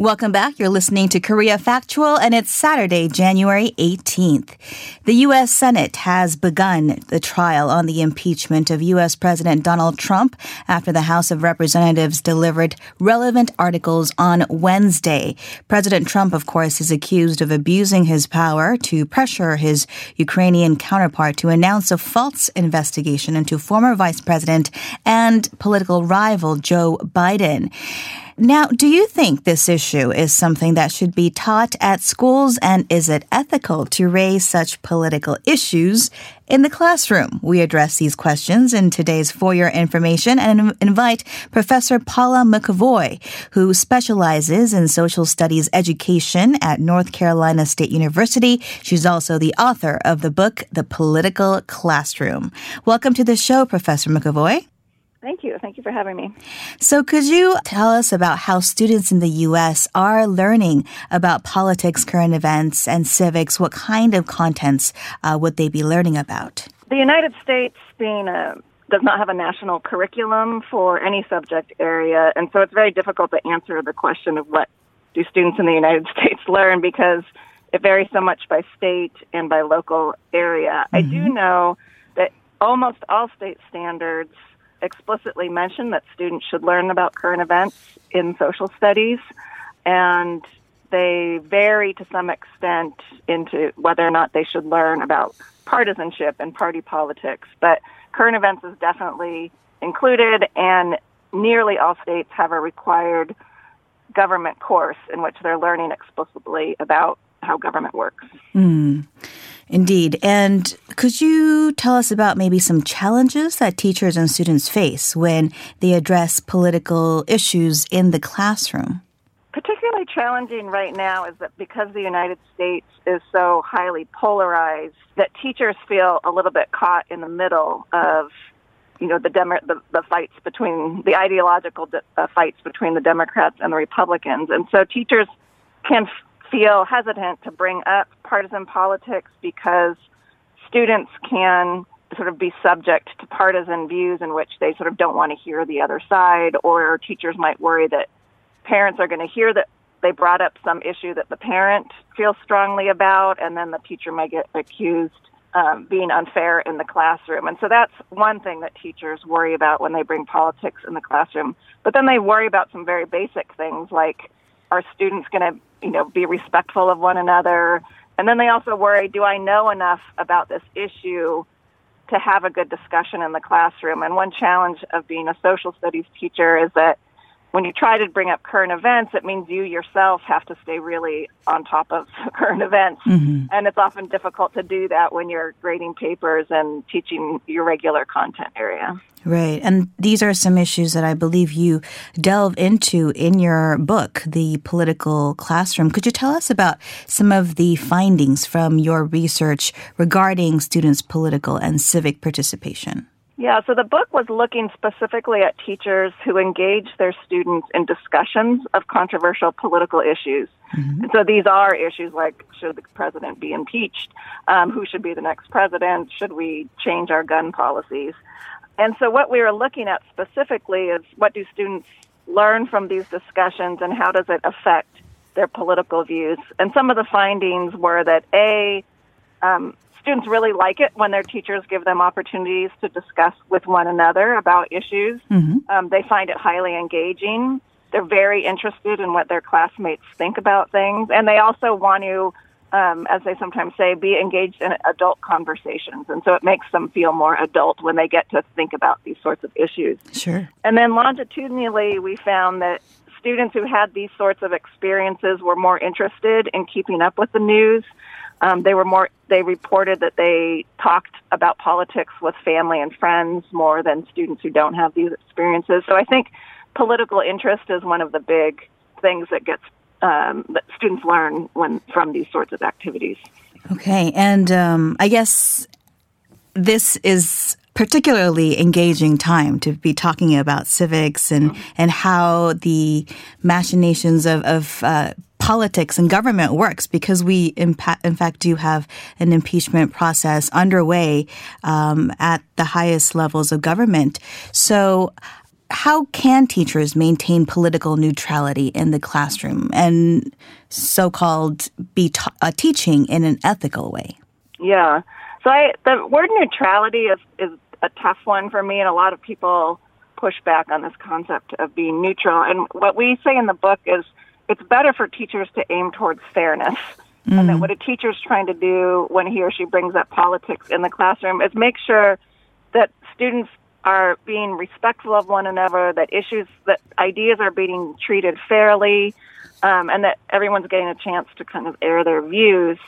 Welcome back. You're listening to Korea Factual, and it's Saturday, January 18th. The U.S. Senate has begun the trial on the impeachment of U.S. President Donald Trump after the House of Representatives delivered relevant articles on Wednesday. President Trump, of course, is accused of abusing his power to pressure his Ukrainian counterpart to announce a false investigation into former Vice President and political rival Joe Biden. Now, do you think this issue is something that should be taught at schools and is it ethical to raise such political issues in the classroom? We address these questions in today's For Your Information and invite Professor Paula McAvoy, who specializes in social studies education at North Carolina State University. She's also the author of the book, The Political Classroom. Welcome to the show, Professor McAvoy. Thank you. Thank you for having me. So, could you tell us about how students in the U.S. are learning about politics, current events, and civics? What kind of contents uh, would they be learning about? The United States, being a does not have a national curriculum for any subject area, and so it's very difficult to answer the question of what do students in the United States learn because it varies so much by state and by local area. Mm-hmm. I do mm-hmm. know that almost all state standards explicitly mention that students should learn about current events in social studies, and they vary to some extent into whether or not they should learn about partisanship and party politics. But current events is definitely included, and nearly all states have a required government course in which they're learning explicitly about how government works. Mm. Indeed. And could you tell us about maybe some challenges that teachers and students face when they address political issues in the classroom? Particularly challenging right now is that because the United States is so highly polarized, that teachers feel a little bit caught in the middle of you know the, Demo- the the fights between the ideological de- uh, fights between the Democrats and the Republicans, and so teachers can feel hesitant to bring up partisan politics because students can sort of be subject to partisan views in which they sort of don't want to hear the other side, or teachers might worry that parents are going to hear that they brought up some issue that the parent feels strongly about, and then the teacher might get accused um, being unfair in the classroom. And so that's one thing that teachers worry about when they bring politics in the classroom. But then they worry about some very basic things like are students going to, you know, be respectful of one another? And then they also worry, do I know enough about this issue to have a good discussion in the classroom? And one challenge of being a social studies teacher is that when you try to bring up current events, it means you yourself have to stay really on top of current events. Mm-hmm. And it's often difficult to do that when you're grading papers and teaching your regular content area. Right. And these are some issues that I believe you delve into in your book, The Political Classroom. Could you tell us about some of the findings from your research regarding students' political and civic participation? Yeah, so the book was looking specifically at teachers who engage their students in discussions of controversial political issues. Mm-hmm. And so these are issues like should the president be impeached? Um, who should be the next president? Should we change our gun policies? And so what we were looking at specifically is what do students learn from these discussions and how does it affect their political views? And some of the findings were that A, um, students really like it when their teachers give them opportunities to discuss with one another about issues. Mm-hmm. Um, they find it highly engaging. They're very interested in what their classmates think about things, and they also want to, um, as they sometimes say, be engaged in adult conversations. And so it makes them feel more adult when they get to think about these sorts of issues. Sure. And then longitudinally, we found that students who had these sorts of experiences were more interested in keeping up with the news um, they were more. They reported that they talked about politics with family and friends more than students who don't have these experiences. So I think political interest is one of the big things that gets um, that students learn when from these sorts of activities. Okay, and um, I guess this is particularly engaging time to be talking about civics and, and how the machinations of, of uh, politics and government works because we, in, in, fact, do have an impeachment process underway um, at the highest levels of government. So, how can teachers maintain political neutrality in the classroom and so-called be ta- uh, teaching in an ethical way? Yeah. So I, the word neutrality is, is a tough one for me, and a lot of people push back on this concept of being neutral. And what we say in the book is it's better for teachers to aim towards fairness. Mm. And that what a teacher's trying to do when he or she brings up politics in the classroom is make sure that students are being respectful of one another, that issues, that ideas are being treated fairly, um, and that everyone's getting a chance to kind of air their views.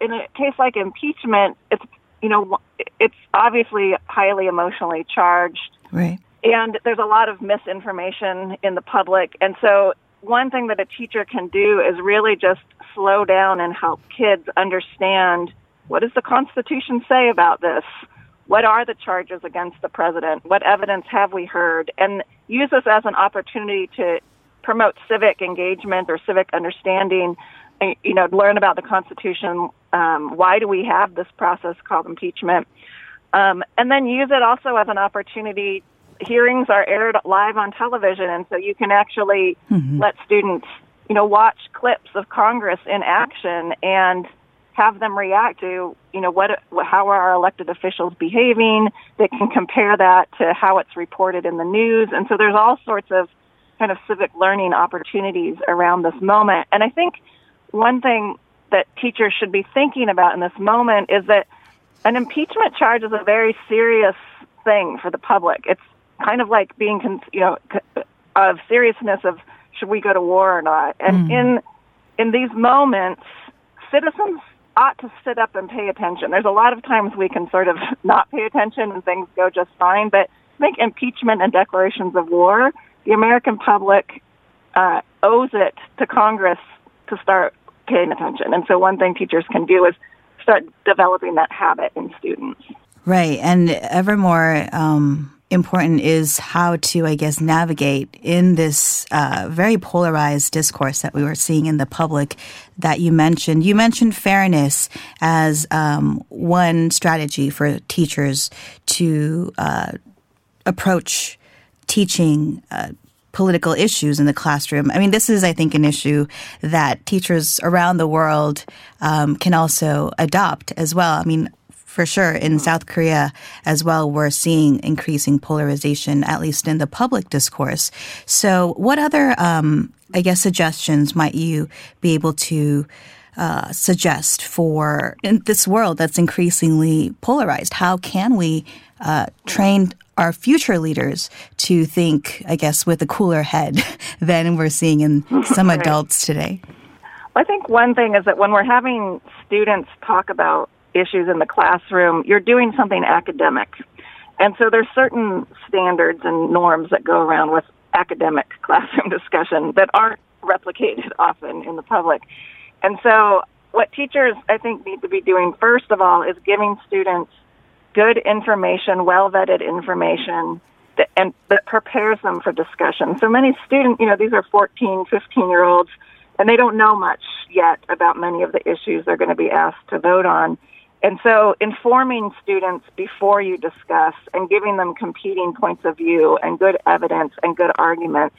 In a case like impeachment, it's you know it's obviously highly emotionally charged, right? And there's a lot of misinformation in the public, and so one thing that a teacher can do is really just slow down and help kids understand what does the Constitution say about this what are the charges against the president? What evidence have we heard? And use this as an opportunity to promote civic engagement or civic understanding. You know, learn about the Constitution. Um, why do we have this process called impeachment? Um, and then use it also as an opportunity. Hearings are aired live on television, and so you can actually mm-hmm. let students, you know, watch clips of Congress in action and have them react to, you know, what, how are our elected officials behaving? They can compare that to how it's reported in the news. And so there's all sorts of kind of civic learning opportunities around this moment. And I think one thing that teachers should be thinking about in this moment is that an impeachment charge is a very serious thing for the public. It's kind of like being, con- you know, of seriousness of should we go to war or not. And mm. in in these moments, citizens ought to sit up and pay attention. There's a lot of times we can sort of not pay attention and things go just fine, but I think impeachment and declarations of war, the American public uh, owes it to Congress to start paying attention. And so one thing teachers can do is start developing that habit in students. Right. And evermore. um, important is how to, I guess, navigate in this uh, very polarized discourse that we were seeing in the public that you mentioned. You mentioned fairness as um, one strategy for teachers to uh, approach teaching. Uh, political issues in the classroom. I mean, this is, I think, an issue that teachers around the world um, can also adopt as well. I mean, for sure. In South Korea as well, we're seeing increasing polarization, at least in the public discourse. So, what other, um, I guess, suggestions might you be able to uh, suggest for in this world that's increasingly polarized? How can we uh, train our future leaders to think, I guess, with a cooler head than we're seeing in some adults today? I think one thing is that when we're having students talk about issues in the classroom, you're doing something academic. And so there's certain standards and norms that go around with academic classroom discussion that aren't replicated often in the public. And so what teachers I think need to be doing first of all is giving students good information, well vetted information that, and that prepares them for discussion. So many students, you know, these are 14, 15 year olds and they don't know much yet about many of the issues they're going to be asked to vote on. And so informing students before you discuss and giving them competing points of view and good evidence and good arguments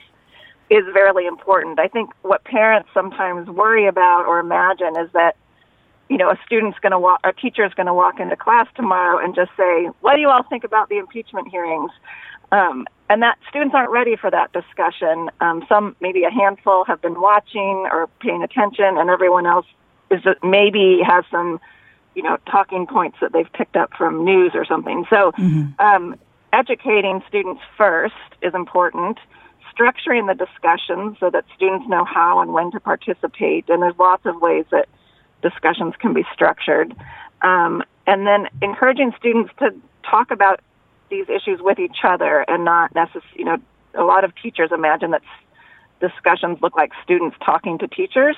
is very important. I think what parents sometimes worry about or imagine is that, you know, a student's going to walk, a teacher's going to walk into class tomorrow and just say, what do you all think about the impeachment hearings? Um, and that students aren't ready for that discussion. Um, some, maybe a handful, have been watching or paying attention, and everyone else is maybe has some you know, talking points that they've picked up from news or something. So, mm-hmm. um, educating students first is important. Structuring the discussion so that students know how and when to participate, and there's lots of ways that discussions can be structured. Um, and then encouraging students to talk about these issues with each other and not necessarily, you know, a lot of teachers imagine that discussions look like students talking to teachers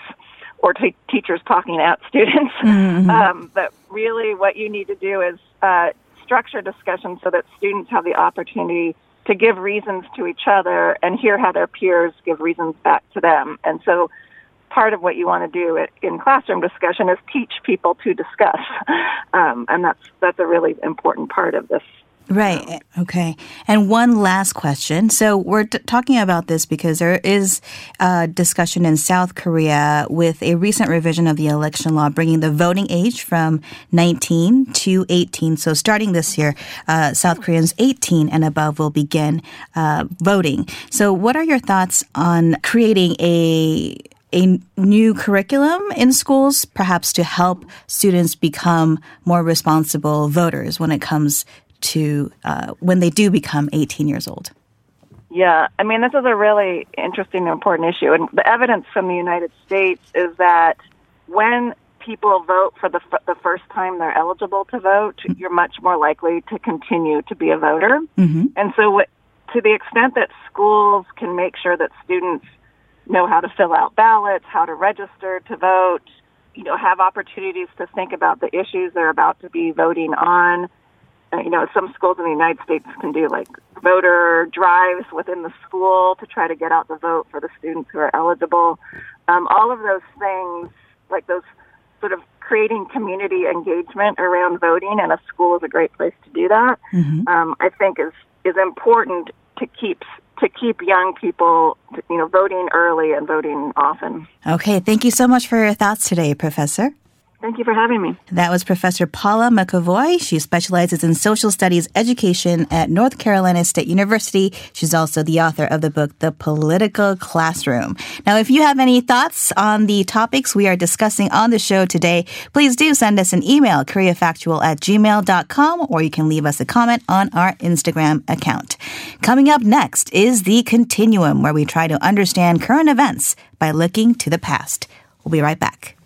or t- teachers talking at students. Mm-hmm. Um, but really, what you need to do is uh, structure discussions so that students have the opportunity to give reasons to each other and hear how their peers give reasons back to them. And so, part of what you want to do in classroom discussion is teach people to discuss, um, and that's that's a really important part of this Right. Okay. And one last question. So we're t- talking about this because there is a discussion in South Korea with a recent revision of the election law bringing the voting age from 19 to 18. So starting this year, uh, South Koreans 18 and above will begin uh, voting. So what are your thoughts on creating a a new curriculum in schools, perhaps to help students become more responsible voters when it comes to uh, when they do become 18 years old? Yeah, I mean, this is a really interesting and important issue. And the evidence from the United States is that when people vote for the, f- the first time they're eligible to vote, mm-hmm. you're much more likely to continue to be a voter. Mm-hmm. And so, what, to the extent that schools can make sure that students know how to fill out ballots, how to register to vote, you know, have opportunities to think about the issues they're about to be voting on, you know, some schools in the United States can do like voter drives within the school to try to get out the vote for the students who are eligible. Um, all of those things, like those sort of creating community engagement around voting, and a school is a great place to do that. Mm-hmm. Um, I think is is important to keep to keep young people, you know, voting early and voting often. Okay, thank you so much for your thoughts today, Professor. Thank you for having me. That was Professor Paula McAvoy. She specializes in social studies education at North Carolina State University. She's also the author of the book, The Political Classroom. Now, if you have any thoughts on the topics we are discussing on the show today, please do send us an email, koreafactual at gmail.com, or you can leave us a comment on our Instagram account. Coming up next is The Continuum, where we try to understand current events by looking to the past. We'll be right back.